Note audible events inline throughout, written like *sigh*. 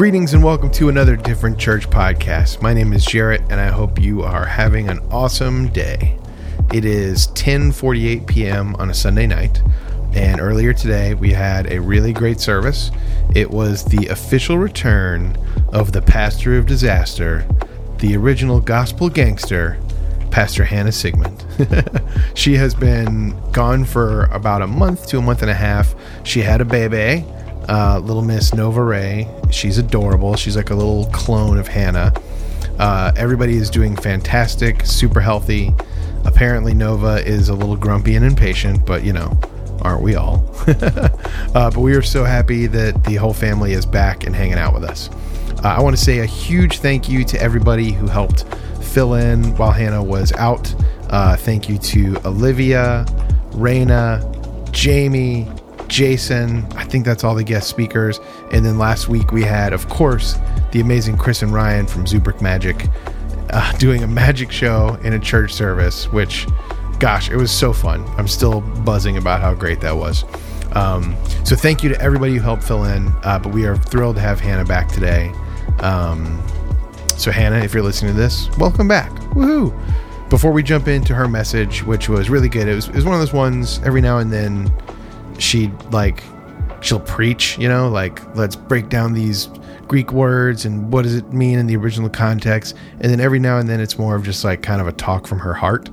Greetings and welcome to another Different Church podcast. My name is Jarrett and I hope you are having an awesome day. It is 10:48 p.m. on a Sunday night, and earlier today we had a really great service. It was the official return of the pastor of disaster, the original gospel gangster, Pastor Hannah Sigmund. *laughs* she has been gone for about a month to a month and a half. She had a baby uh, little Miss Nova Ray. She's adorable. She's like a little clone of Hannah. Uh, everybody is doing fantastic, super healthy. Apparently, Nova is a little grumpy and impatient, but you know, aren't we all? *laughs* uh, but we are so happy that the whole family is back and hanging out with us. Uh, I want to say a huge thank you to everybody who helped fill in while Hannah was out. Uh, thank you to Olivia, Raina, Jamie, Jason. I think that's all the guest speakers. And then last week we had, of course, the amazing Chris and Ryan from Zubrick Magic uh, *laughs* doing a magic show in a church service, which, gosh, it was so fun. I'm still buzzing about how great that was. Um, so thank you to everybody who helped fill in. Uh, but we are thrilled to have Hannah back today. Um, so Hannah, if you're listening to this, welcome back. Woohoo! Before we jump into her message, which was really good, it was, it was one of those ones every now and then she like she'll preach, you know, like let's break down these Greek words and what does it mean in the original context. And then every now and then it's more of just like kind of a talk from her heart.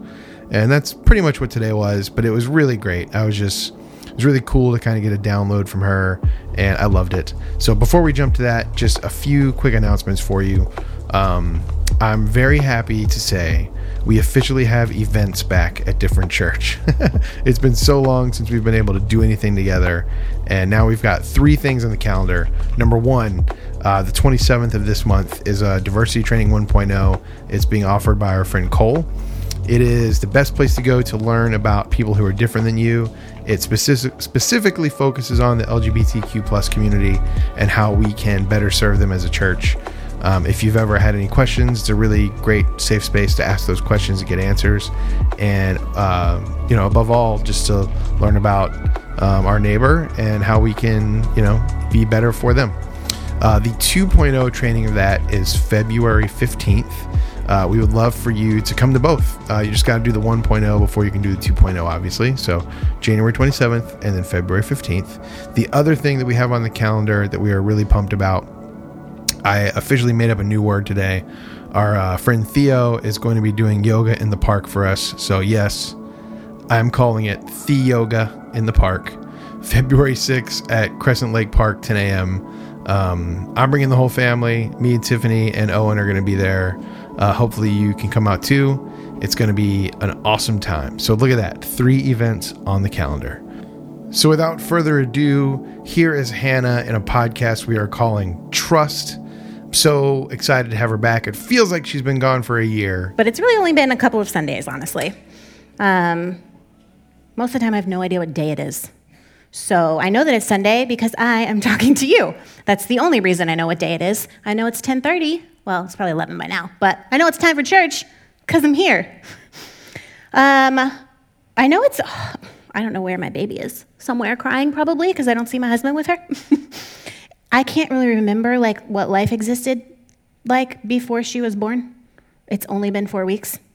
And that's pretty much what today was, but it was really great. I was just it was really cool to kind of get a download from her and I loved it. So before we jump to that, just a few quick announcements for you. Um, I'm very happy to say we officially have events back at Different Church. *laughs* it's been so long since we've been able to do anything together, and now we've got three things on the calendar. Number one, uh, the 27th of this month is a diversity training 1.0. It's being offered by our friend Cole. It is the best place to go to learn about people who are different than you. It specific, specifically focuses on the LGBTQ plus community and how we can better serve them as a church. Um, if you've ever had any questions, it's a really great safe space to ask those questions and get answers. And, uh, you know, above all, just to learn about um, our neighbor and how we can, you know, be better for them. Uh, the 2.0 training of that is February 15th. Uh, we would love for you to come to both. Uh, you just got to do the 1.0 before you can do the 2.0, obviously. So, January 27th and then February 15th. The other thing that we have on the calendar that we are really pumped about I officially made up a new word today. Our uh, friend Theo is going to be doing yoga in the park for us. So, yes, I'm calling it The Yoga in the Park, *laughs* February 6th at Crescent Lake Park, 10 a.m. Um, I'm bringing the whole family. Me and Tiffany and Owen are going to be there. Uh, hopefully, you can come out too. It's going to be an awesome time. So, look at that three events on the calendar. So, without further ado, here is Hannah in a podcast we are calling Trust so excited to have her back. It feels like she's been gone for a year. But it's really only been a couple of Sundays, honestly. Um, most of the time, I have no idea what day it is. So I know that it's Sunday because I am *laughs* talking to you. That's the only reason I know what day it is. I know it's 10:30. Well, it's probably 11 by now, but I know it's time for church because I'm here. Um, I know it's. Oh, *sighs* I don't know where my baby is. Somewhere crying, probably, because I don't see my husband with her. *laughs* I can't really remember like what life existed like before she was born. It's only been four weeks. *laughs*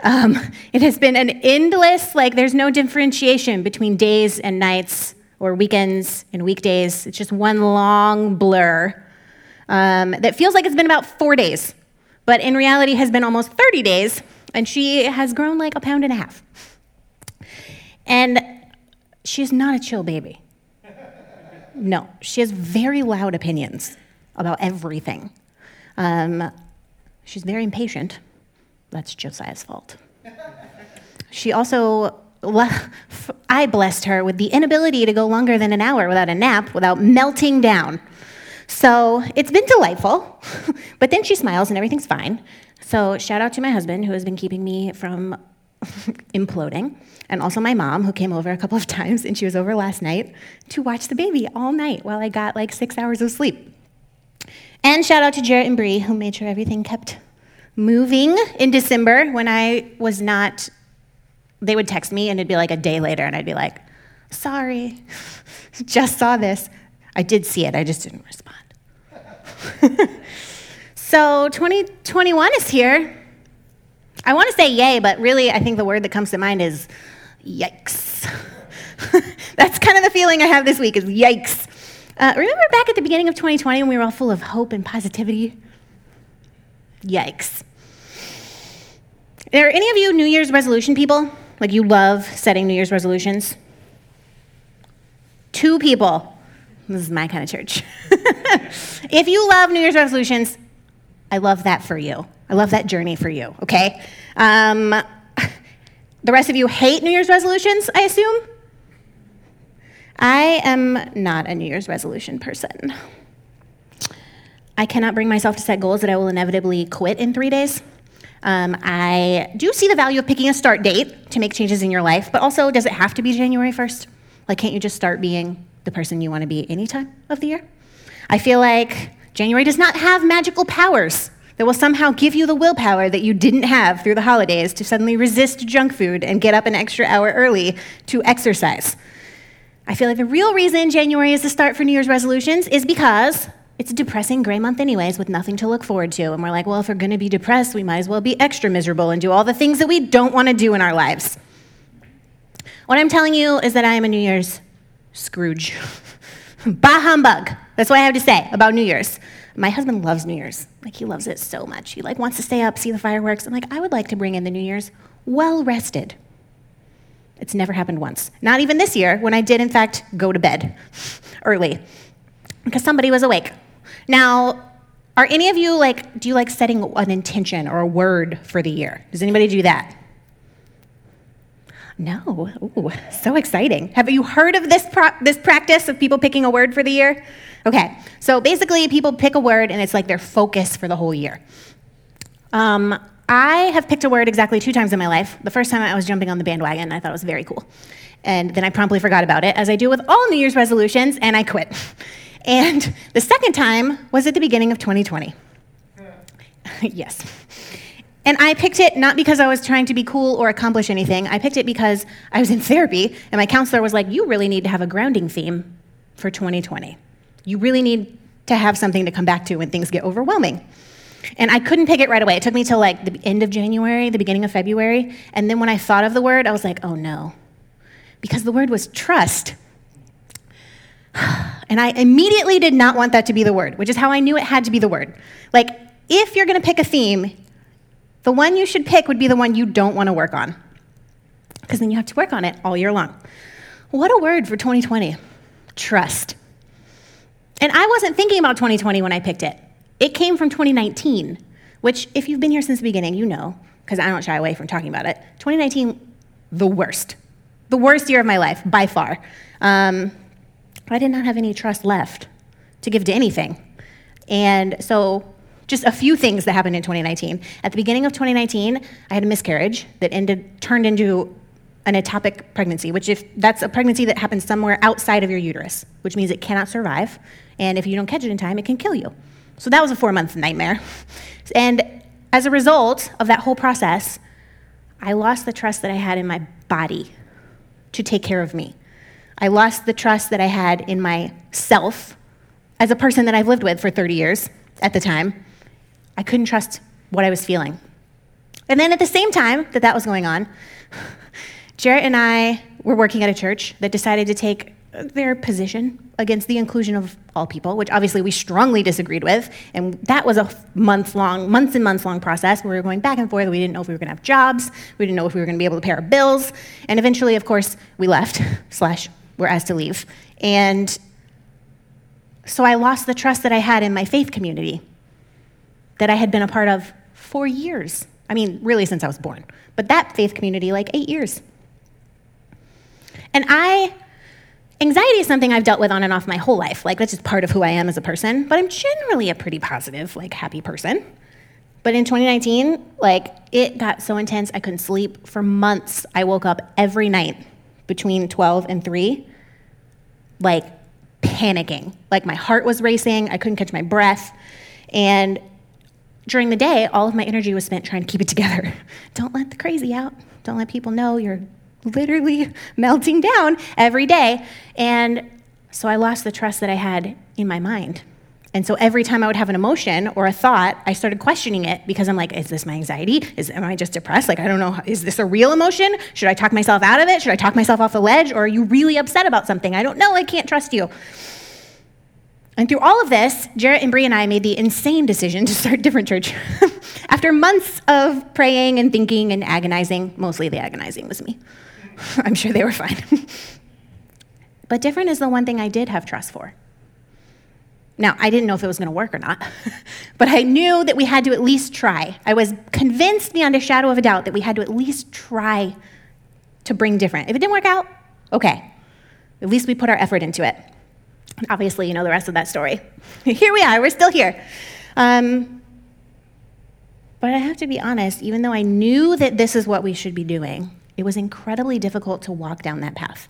Um, it has been an endless, like, there's no differentiation between days and nights or weekends and weekdays. It's just one long blur um, that feels like it's been about four days, but in reality has been almost 30 days, and she has grown like a pound and a half. And she's not a chill baby. No, she has very loud opinions about everything. Um, she's very impatient. That's Josiah's fault. *laughs* She also, *laughs* I blessed her with the inability to go longer than an hour without a nap, without melting down. So it's been delightful, *laughs* but then she smiles and everything's fine. So shout out to my husband who has been keeping me from imploding and also my mom, who came over a couple of *laughs* times, and she was over last night to watch the baby all night while I got like six hours of sleep. And shout out to Jarrett and Bree, who made sure everything kept moving in December when I was not. They would text me, and it'd be like a day later, and I'd be like, sorry, *laughs* just saw this. I did see it, I just didn't respond. *laughs* so 2021 is here. I want to say yay, but really, I think the word that comes to mind is yikes. *laughs* That's kind of the feeling I have this week is yikes. Uh, remember back at the beginning of 2020 when we were all full of hope and positivity? Yikes. Are any of you New Year's resolution people? Like you love setting New Year's resolutions? Two people. This is my kind of church. *laughs* if you love New Year's resolutions, I love that for you. I love that journey for you, okay? Um, *laughs* the rest of you hate New Year's resolutions, I assume? I am not a New Year's resolution person. I cannot bring myself to set goals that I will inevitably quit in three days. Um, I do see the value of picking a start date to make changes in your life, but also, does it have to be January 1st? Like, can't you just start being the person you want to be any time of the year? I feel like January does not have magical powers that will somehow give you the willpower that you didn't have through the holidays to suddenly resist junk food and get up an extra hour early to exercise. I feel like the real reason January is the start for New Year's resolutions is because it's a depressing gray month, anyways, with nothing to look forward to. And we're like, well, if we're going to be depressed, we might as well be extra miserable and do all the things that we don't want to do in our lives. What I'm telling you is that I am a New Year's Scrooge. *laughs* bah humbug. That's what I have to say about New Year's. My husband loves New Year's. Like he loves it so much. He like wants to stay up, see the fireworks. I'm like, I would like to bring in the New Year's well rested. It's never happened once. Not even this year when I did in fact go to bed *laughs* early because somebody was awake. Now, are any of you like, do you like setting an intention or a word for the year? Does anybody do that? No. Ooh, so exciting. Have you heard of this, pro- this practice of people picking a word for the year? Okay, so basically, people pick a word and it's like their focus for the whole year. Um, I have picked a word exactly two times in my life. The first time I was jumping on the bandwagon, I thought it was very cool. And then I promptly forgot about it, as I do with all New Year's resolutions, and I quit. *laughs* And the second time was at the beginning of 2020. *laughs* yes. And I picked it not because I was trying to be cool or accomplish anything. I picked it because I was in therapy, and my counselor was like, You really need to have a grounding theme for 2020. You really need to have something to come back to when things get overwhelming. And I couldn't pick it right away. It took me till like the end of January, the beginning of February. And then when I thought of the word, I was like, oh no. Because the word was trust. *sighs* And I immediately did not want that to be the word, which is how I knew it had to be the word. Like, if you're going to pick a theme, the one you should pick would be the one you don't want to work on. Because then you have to work on it all year long. What a word for 2020 trust. And I wasn't thinking about 2020 when I picked it. It came from 2019, which, if you've been here since the beginning, you know, because I don't shy away from talking about it. 2019, the worst. The worst year of my life, by far. Um, I did not have any trust left to give to anything. And so, just a few things that happened in 2019. At the beginning of 2019, I had a miscarriage that ended, turned into an ectopic pregnancy, which if that's a pregnancy that happens somewhere outside of your uterus, which means it cannot survive, and if you don't catch it in time, it can kill you. So that was a four month nightmare. And as a result of that whole process, I lost the trust that I had in my body to take care of me. I lost the trust that I had in myself as a person that I've lived with for 30 years at the time. I couldn't trust what I was feeling. And then at the same time that that was going on, Jarrett and I were working at a church that decided to take their position against the inclusion of all people, which obviously we strongly disagreed with. And that was a month long, months and months long process where we were going back and forth. We didn't know if we were going to have jobs. We didn't know if we were going to be able to pay our bills. And eventually, of course, we left, *laughs* slash, were asked to leave. And so I lost the trust that I had in my faith community that I had been a part of for years. I mean, really, since I was born. But that faith community, like eight years. And I Anxiety is something I've dealt with on and off my whole life. Like, that's just part of who I am as a person. But I'm generally a pretty positive, like, happy person. But in 2019, like, it got so intense, I couldn't sleep. For months, I woke up every night between 12 and 3, like, panicking. Like, my heart was racing, I couldn't catch my breath. And during the day, all of my energy was spent trying to keep it together. *laughs* Don't let the crazy out. Don't let people know you're literally *laughs* melting down every day. And so I lost the trust that I had in my mind. And so every time I would have an emotion or a thought, I started questioning it because I'm like, is this my anxiety? Is, am I just depressed? Like, I don't know. Is this a real emotion? Should I talk myself out of it? Should I talk myself off the ledge? Or are you really upset about something? I don't know. I can't trust you. And through all of this, Jarrett and Bree and I made the insane decision to start Different Church. *laughs* After months of praying and thinking and agonizing, mostly the agonizing was me. *laughs* I'm sure they were fine. *laughs* but different is the one thing I did have trust for. Now, I didn't know if it was going to work or not, but I knew that we had to at least try. I was convinced beyond a shadow of a doubt that we had to at least try to bring different. If it didn't work out, okay. At least we put our effort into it. Obviously, you know the rest of that story. *laughs* here we are, we're still here. Um, but I have to be honest, even though I knew that this is what we should be doing, it was incredibly difficult to walk down that path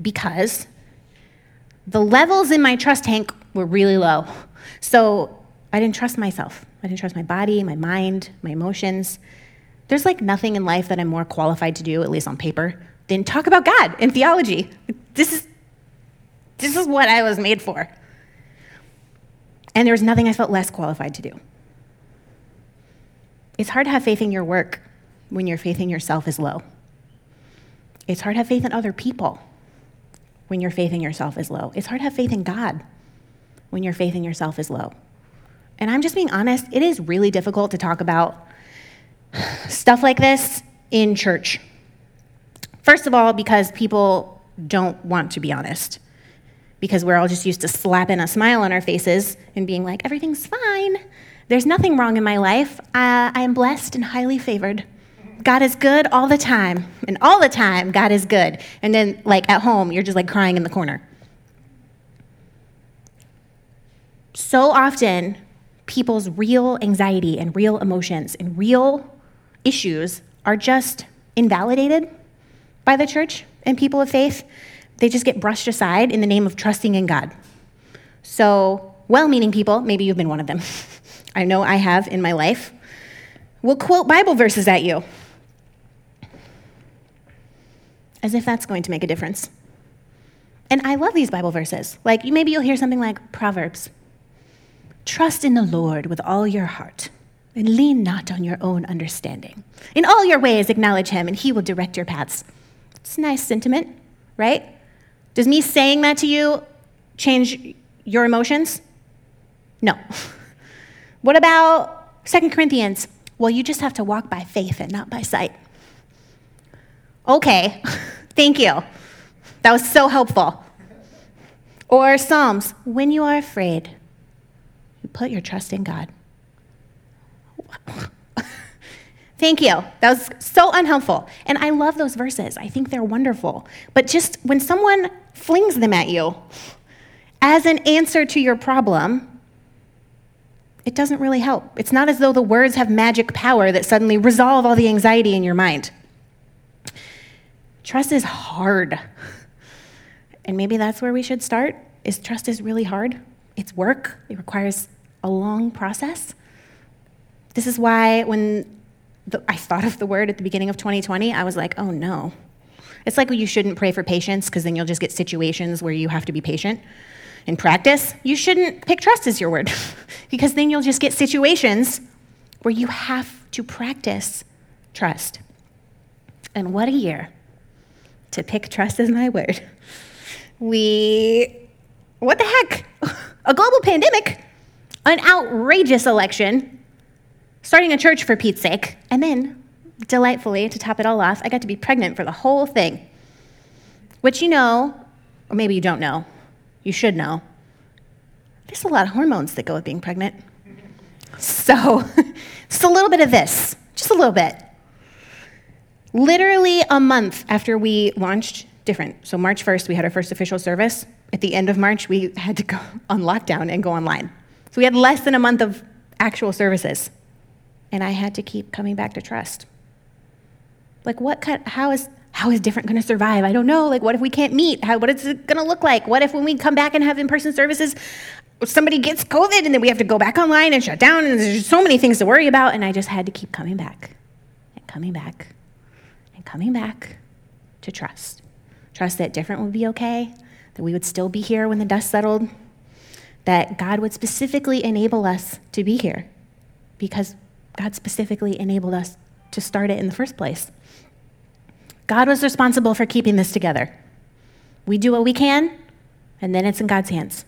because the levels in my trust tank were really low. So I didn't trust myself. I didn't trust my body, my mind, my emotions. There's like nothing in life that I'm more qualified to do, at least on paper, than talk about God and theology. This is, this is what I was made for. And there was nothing I felt less qualified to do. It's hard to have faith in your work when your faith in yourself is low. It's hard to have faith in other people when your faith in yourself is low. It's hard to have faith in God when your faith in yourself is low. And I'm just being honest, it is really difficult to talk about *sighs* stuff like this in church. First of all, because people don't want to be honest, because we're all just used to slapping a smile on our faces and being like, everything's fine. There's nothing wrong in my life. Uh, I am blessed and highly favored. God is good all the time. And all the time, God is good. And then, like, at home, you're just like crying in the corner. So often, people's real anxiety and real emotions and real issues are just invalidated by the church and people of faith. They just get brushed aside in the name of trusting in God. So, well meaning people, maybe you've been one of them. *laughs* I know I have in my life, will quote Bible verses at you as if that's going to make a difference. And I love these Bible verses. Like maybe you'll hear something like Proverbs Trust in the Lord with all your heart, and lean not on your own understanding. In all your ways, acknowledge him, and he will direct your paths. It's a nice sentiment, right? Does me saying that to you change your emotions? No. *laughs* what about 2 Corinthians? Well, you just have to walk by faith and not by sight. Okay, *laughs* thank you. That was so helpful. Or Psalms, when you are afraid, you put your trust in God. Thank you. That was so unhelpful. And I love those verses. I think they're wonderful. But just when someone flings them at you as an answer to your problem, it doesn't really help. It's not as though the words have magic power that suddenly resolve all the anxiety in your mind. Trust is hard. And maybe that's where we should start. Is trust is really hard. It's work. It requires a long process. This is why when the, I thought of the word at the beginning of 2020, I was like, "Oh no." It's like you shouldn't pray for patience because then you'll just get situations where you have to be patient. In practice, you shouldn't pick trust as your word *laughs* because then you'll just get situations where you have to practice trust. And what a year to pick trust as my word. We, what the heck? *laughs* A global pandemic, an outrageous election, starting a church for Pete's sake, and then, delightfully, to top it all off, I got to be pregnant for the whole thing. Which you know, or maybe you don't know, you should know, there's a lot of hormones that go with being pregnant. So, *laughs* just a little bit of this, just a little bit. Literally a month after we launched Different. So, March 1st, we had our first official service. At the end of March, we had to go *laughs* on lockdown and go online. So, we had less than a month of actual services. And I had to keep coming back to trust. Like, what kind, how is, how is different going to survive? I don't know. Like, what if we can't meet? How, what is it going to look like? What if when we come back and have in person services, somebody gets COVID and then we have to go back online and shut down? And there's so many things to worry about. And I just had to keep coming back and coming back and coming back to trust. Trust that different would be okay, that we would still be here when the dust settled, that God would specifically enable us to be here because God specifically enabled us to start it in the first place. God was responsible for keeping this together. We do what we can, and then it's in God's hands.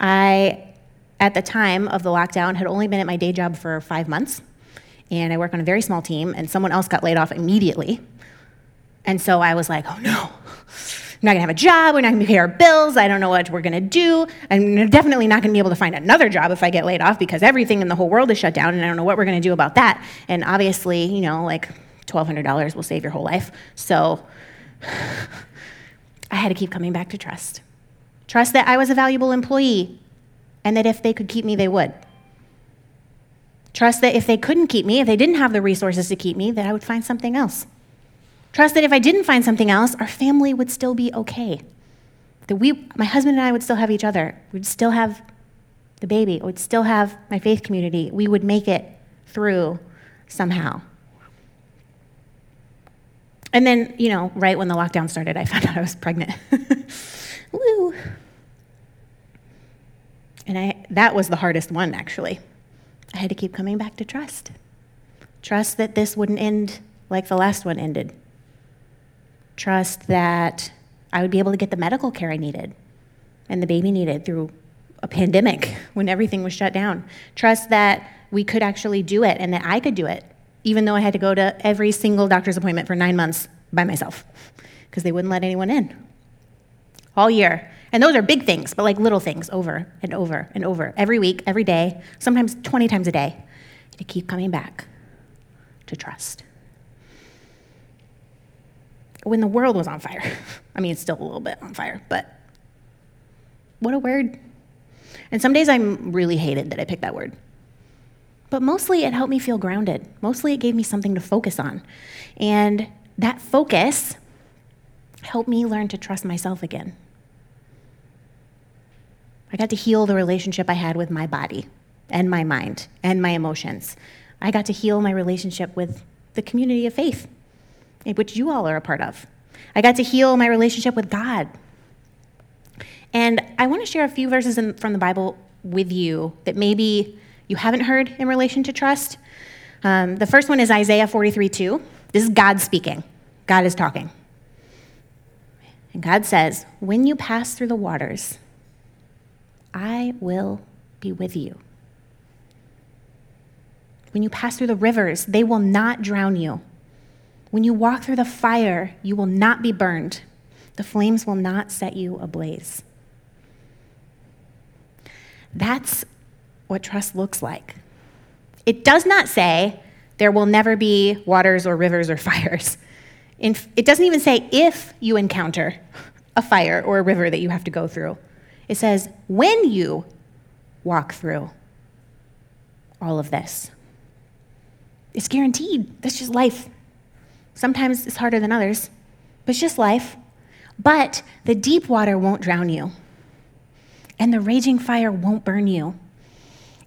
I, at the time of the lockdown, had only been at my day job for five months, and I work on a very small team, and someone else got laid off immediately. And so I was like, oh no, Not gonna have a job, we're not gonna pay our bills, I don't know what we're gonna do. I'm definitely not gonna be able to find another job if I get laid off because everything in the whole world is shut down, and I don't know what we're gonna do about that. And obviously, you know, like $1,200 will save your whole life. So *sighs* I had to keep coming back to trust. Trust that I was a valuable employee and that if they could keep me, they would. Trust that if they couldn't keep me, if they didn't have the resources to keep me, that I would find something else. Trust that if I didn't find something else, our family would still be okay. That we, my husband and I would still have each other. We'd still have the baby. We'd still have my faith community. We would make it through somehow. And then, you know, right when the lockdown started, I *laughs* found out I was pregnant. *laughs* Woo. And I, that was the hardest one, actually. I had to keep coming back to trust. Trust that this wouldn't end like the last one ended. Trust that I would be able to get the medical care I needed and the baby needed through a pandemic *laughs* when everything was shut down. Trust that we could actually do it and that I could do it even though I had to go to every single doctor's appointment for nine months by myself because they wouldn't let anyone in all year. And those are big things, but like little things over and over and over, every week, every day, sometimes 20 times a day, to keep coming back to trust. When the world was on fire, *laughs* I mean, it's still a little bit on fire, but what a word. And some days I'm really hated that I picked that word but mostly it helped me feel grounded. Mostly it gave me something to focus on. And that focus helped me learn to trust myself again. I got to heal the relationship I had with my body and my mind and my emotions. I got to heal my relationship with the community of faith, which you all are a part of. I got to heal my relationship with God. And I want to share a few verses in, from the Bible with you that maybe you haven't heard in relation to trust. Um, the first one is Isaiah 43 2. This is God speaking, God is talking. And God says, When you pass through the waters, I will be with you. When you pass through the rivers, they will not drown you. When you walk through the fire, you will not be burned. The flames will not set you ablaze. That's what trust looks like. It does not say there will never be waters or rivers or *laughs* fires. it doesn't even say if you encounter a fire or a river that you have to go through. It says when you walk through all of this. It's guaranteed. That's just life. Sometimes it's harder than others, but it's just life. But the deep water won't drown you, and the raging fire won't burn you.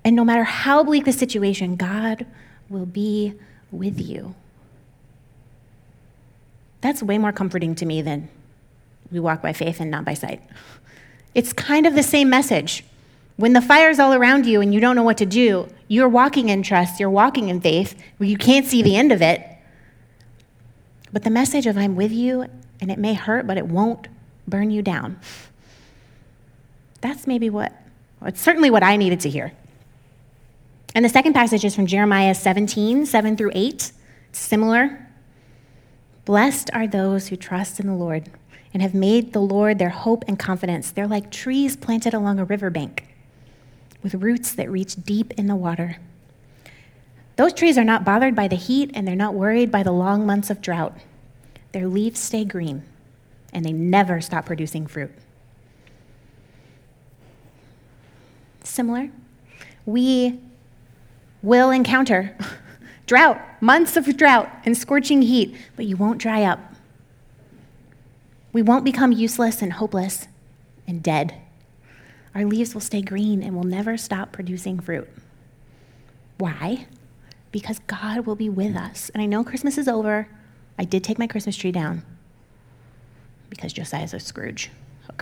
And no matter how bleak the situation, God will be with you. That's way more comforting to me than we walk by faith and not by sight. It's kind of the same message. When the fire's all around you and you don't know what to do, you're walking in trust, you're walking in faith, where you can't see the end of it. But the message of I'm with you, and it may hurt, but it won't burn you down. That's maybe what, it's certainly what I needed to hear. And the second passage is from Jeremiah 17, 7 through 8. It's similar. Blessed are those who trust in the Lord and have made the Lord their hope and confidence. They're like trees planted along a riverbank with roots that reach deep in the water. Those trees are not bothered by the heat and they're not worried by the long months of drought. Their leaves stay green and they never stop producing fruit. Similar, we will encounter *laughs* drought, months of drought and scorching heat, but you won't dry up. We won't become useless and hopeless and dead. Our leaves will stay green and will never stop producing fruit. Why? Because God will be with us. And I know Christmas is over. I did take my Christmas tree down because Josiah's a Scrooge.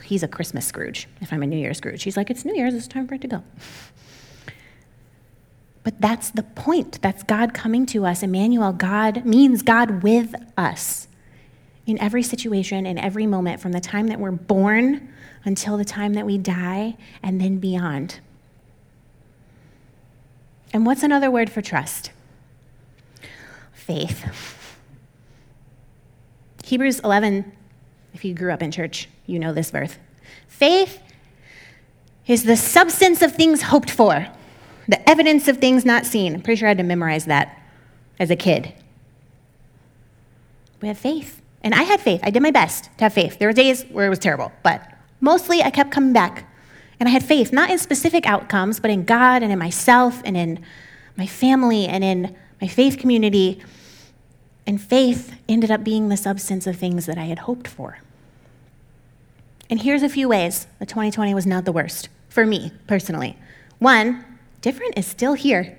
he's a Christmas Scrooge if I'm a New Year's Scrooge. He's like, it's New Year's, it's time for it to go. But that's the point. That's God coming to us. Emmanuel, God means God with us in every situation, in every moment, from the time that we're born until the time that we die, and then beyond. And what's another word for trust? Faith. Hebrews 11, if you grew up in church, you know this verse. Faith is the substance of things hoped for, the evidence of things not seen. I'm pretty sure I had to memorize that as a kid. We have faith. And I had faith. I did my best to have faith. There were days where it was terrible, but mostly I kept coming back. And I had faith, not in specific outcomes, but in God and in myself and in my family and in my faith community. And faith ended up being the substance of things that I had hoped for. And here's a few ways that 2020 was not the worst for me personally. One, different is still here.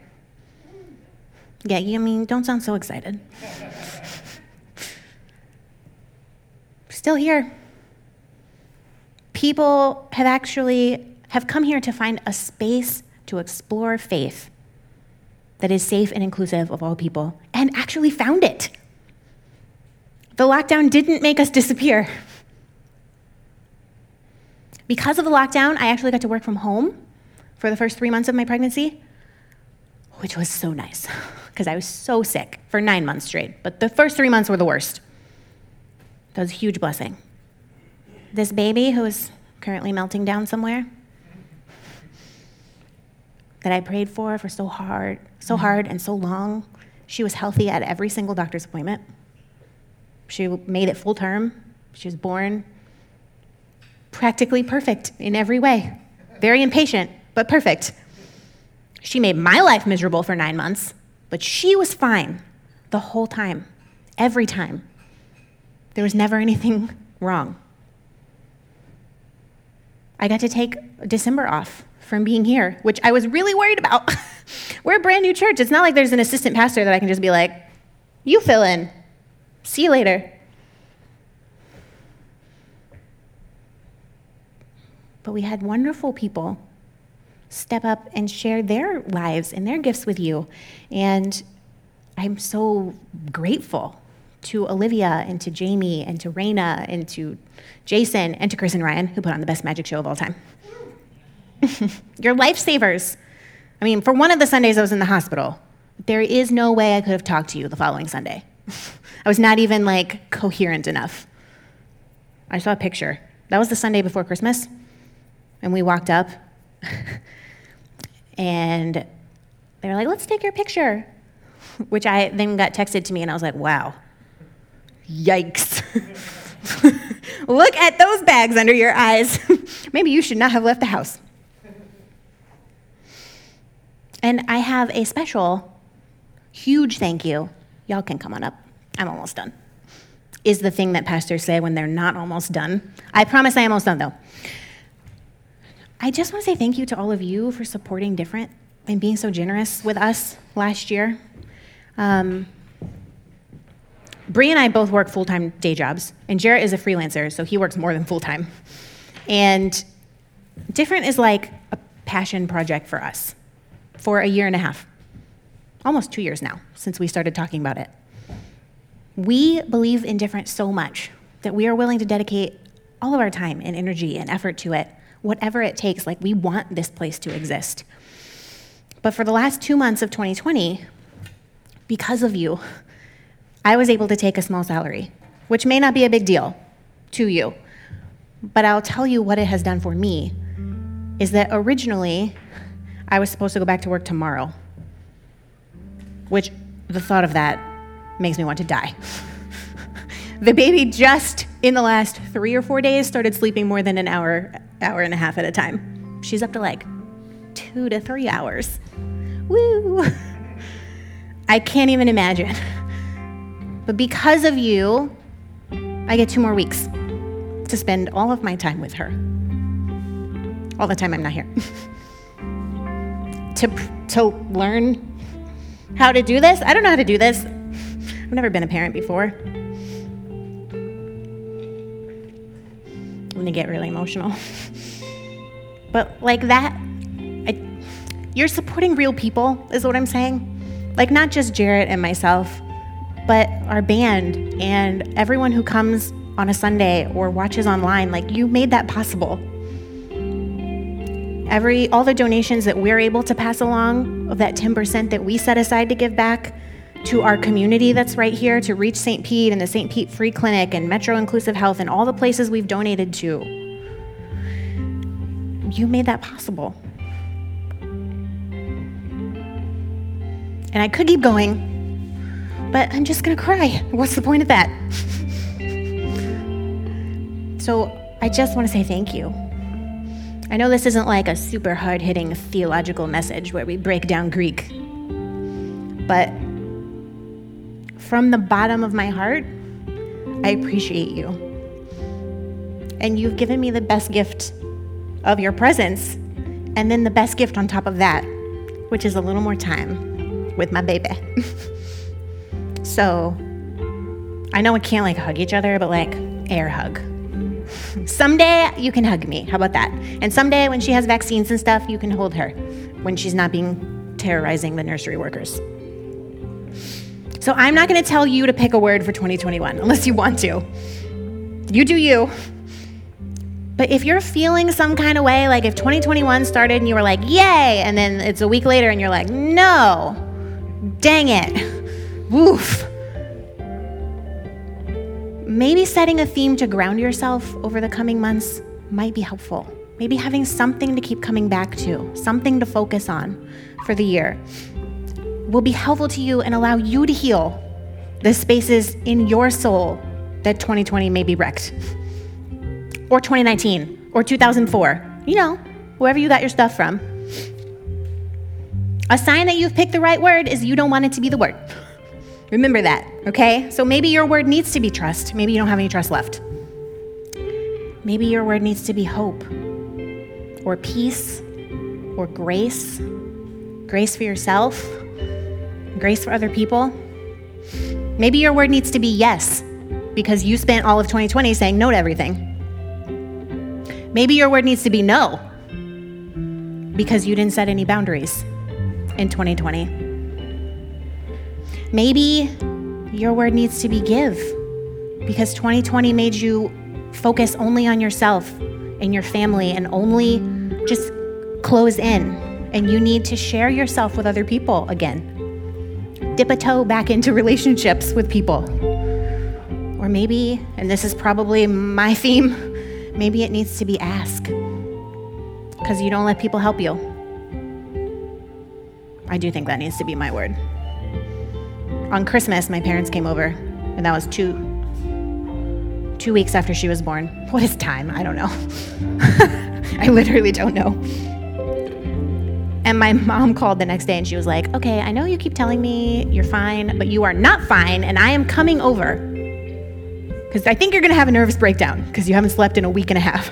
Yeah, you I mean, don't sound so excited. *laughs* still here. People have actually have come here to find a space to explore faith that is safe and inclusive of all people and actually found it. The lockdown didn't make us disappear. Because of the lockdown, I actually got to work from home for the first three months of my pregnancy, which was so nice *laughs* because I was so sick for nine months straight. But the first three months were the worst. That was a huge blessing. This baby who is currently melting down somewhere that I prayed for for so hard, so mm-hmm. hard and so long, she was healthy at every single doctor's appointment. She made it full term. She was born practically perfect in every way. Very impatient, but perfect. She made my life miserable for nine months, but she was fine the whole time, every time. There was never anything *laughs* wrong. I got to take December off from being here, which I was really worried about. *laughs* We're a brand new church. It's not like there's an assistant pastor that I can just be like, you fill in. See you later. But we had wonderful people step up and share their lives and their gifts with you. And I'm so grateful to Olivia and to Jamie and to Raina and to Jason and to Chris and Ryan, who put on the best magic show of all time. *laughs* You're lifesavers. I mean, for one of the Sundays I was in the hospital, there is no way I could have talked to you the following Sunday. *laughs* I was not even like coherent enough. I saw a picture. That was the Sunday before Christmas. And we walked up, *laughs* and they were like, let's take your picture. Which I then got texted to me, and I was like, wow, yikes. *laughs* Look at those bags under your eyes. *laughs* Maybe you should not have left the house. And I have a special, huge thank you. Y'all can come on up. I'm almost done. Is the thing that pastors say when they're not almost done. I promise I am almost done though. I just want to say thank you to all of you for supporting different and being so generous with us last year. Um, Bree and I both work full time day jobs, and Jarrett is a freelancer, so he works more than full time. And different is like a passion project for us for a year and a half, almost two years now since we started talking about it. We believe in different so much that we are willing to dedicate all of our time and energy and effort to it, whatever it takes. Like, we want this place to exist. But for the last two months of 2020, because of you, I was able to take a small salary, which may not be a big deal to you. But I'll tell you what it has done for me is that originally I was supposed to go back to work tomorrow, which the thought of that makes me want to die. *laughs* the baby just in the last three or four days started sleeping more than an hour, hour and a half at a time. She's up to like two to three hours. Woo! *laughs* I can't even imagine. But because of you, I get two more weeks to spend all of my time with her. All the time I'm not here. *laughs* to, to learn how to do this. I don't know how to do this. I've never been a parent before. I'm to get really emotional. *laughs* but like that, I, you're supporting real people, is what I'm saying. Like, not just Jarrett and myself, but our band and everyone who comes on a Sunday or watches online. Like, you made that possible. Every, all the donations that we're able to pass along of that 10% that we set aside to give back to our community that's right here, to Reach St. Pete and the St. Pete Free Clinic and Metro Inclusive Health and all the places we've donated to. You made that possible. And I could keep going, but I'm just gonna cry. What's the point of that? so I just wanna say thank you. I know this isn't like a super hard hitting theological message where we break down Greek, but from the bottom of my heart, I appreciate you. And you've given me the best gift of your presence, and then the best gift on top of that, which is a little more time with my baby. *laughs* so, I know we can't like hug each other, but like air hug. Someday you can hug me. How about that? And someday when she has vaccines and stuff, you can hold her when she's not being terrorizing the nursery workers. So I'm not going to tell you to pick a word for 2021 unless you want to. You do you. But if you're feeling some kind of way, like if 2021 started and you were like, yay, and then it's a week later and you're like, no, dang it, woof maybe setting a theme to ground yourself over the coming months might be helpful. Maybe having something to keep coming back to, something to focus on for the year will be helpful to you and allow you to heal the spaces in your soul that 2020 may be wrecked. Or 2019, or 2004. You know, wherever you got your stuff from. A sign that you've picked the right word is you don't want it to be the word. Remember that, okay? So maybe your word needs to be trust. Maybe you don't have any trust left. Maybe your word needs to be hope, or peace, or grace grace for yourself, grace for other people. Maybe your word needs to be yes, because you spent all of 2020 saying no to everything. Maybe your word needs to be no, because you didn't set any boundaries in 2020. Maybe your word needs to be give because 2020 made you focus only on yourself and your family and only just close in. And you need to share yourself with other people again. Dip a toe back into relationships with people. Or maybe, and this is probably my *laughs* theme, maybe it needs to be ask because you don't let people help you. I do think that needs to be my word on Christmas, my parents came over, and that was two two weeks after she was born. What is time? I don't know. *laughs* I literally don't know. And my mom called the next day and she was like, Okay, I know you keep telling me you're fine, but you are not fine, and I am coming over. Because I think you're gonna have a nervous breakdown because you haven't slept in a week and a half.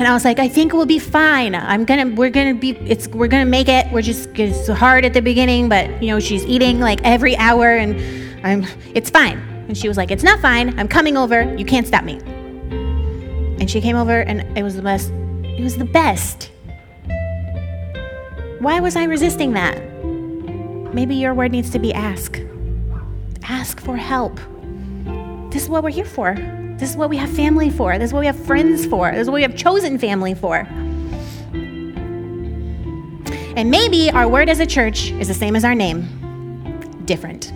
And I was like, I think we'll be fine. I'm gonna, we're gonna be, it's, we're gonna make it. We're just, it's hard at the beginning, but you know, she's eating like every hour and I'm, it's fine. And she was like, it's not fine. I'm coming over. You can't stop me. And she came over and it was the best, it was the best. Why was I resisting that? Maybe your word needs to be ask. Ask for help. This is what we're here for. This is what we have family for. This is what we have friends for. This is what we have chosen family for. And maybe our word as a church is the same as our name different.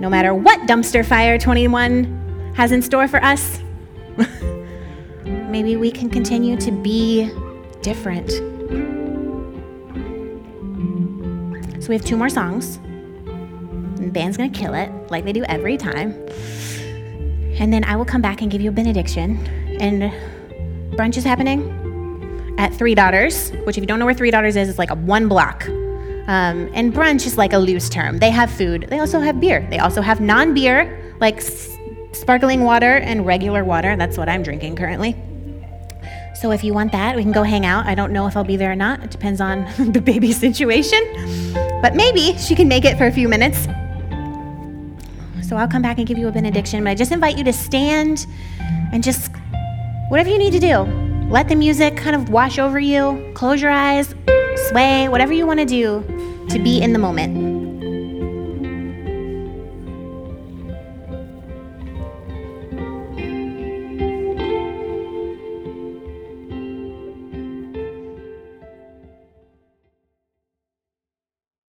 No matter what dumpster fire 21 has in store for us, *laughs* maybe we can continue to be different. So we have two more songs. The band's gonna kill it, like they do every time. And then I will come back and give you a benediction. And brunch is happening at Three Daughters, which, if you don't know where Three Daughters is, it's like a one block. Um, and brunch is like a loose term. They have food, they also have beer. They also have non beer, like s- sparkling water and regular water. That's what I'm drinking currently. So if you want that, we can go hang out. I don't know if I'll be there or not. It depends on *laughs* the baby situation. But maybe she can make it for a few minutes. So I'll come back and give you a benediction, but I just invite you to stand and just whatever you need to do. Let the music kind of wash over you, close your eyes, sway, whatever you want to do to be in the moment.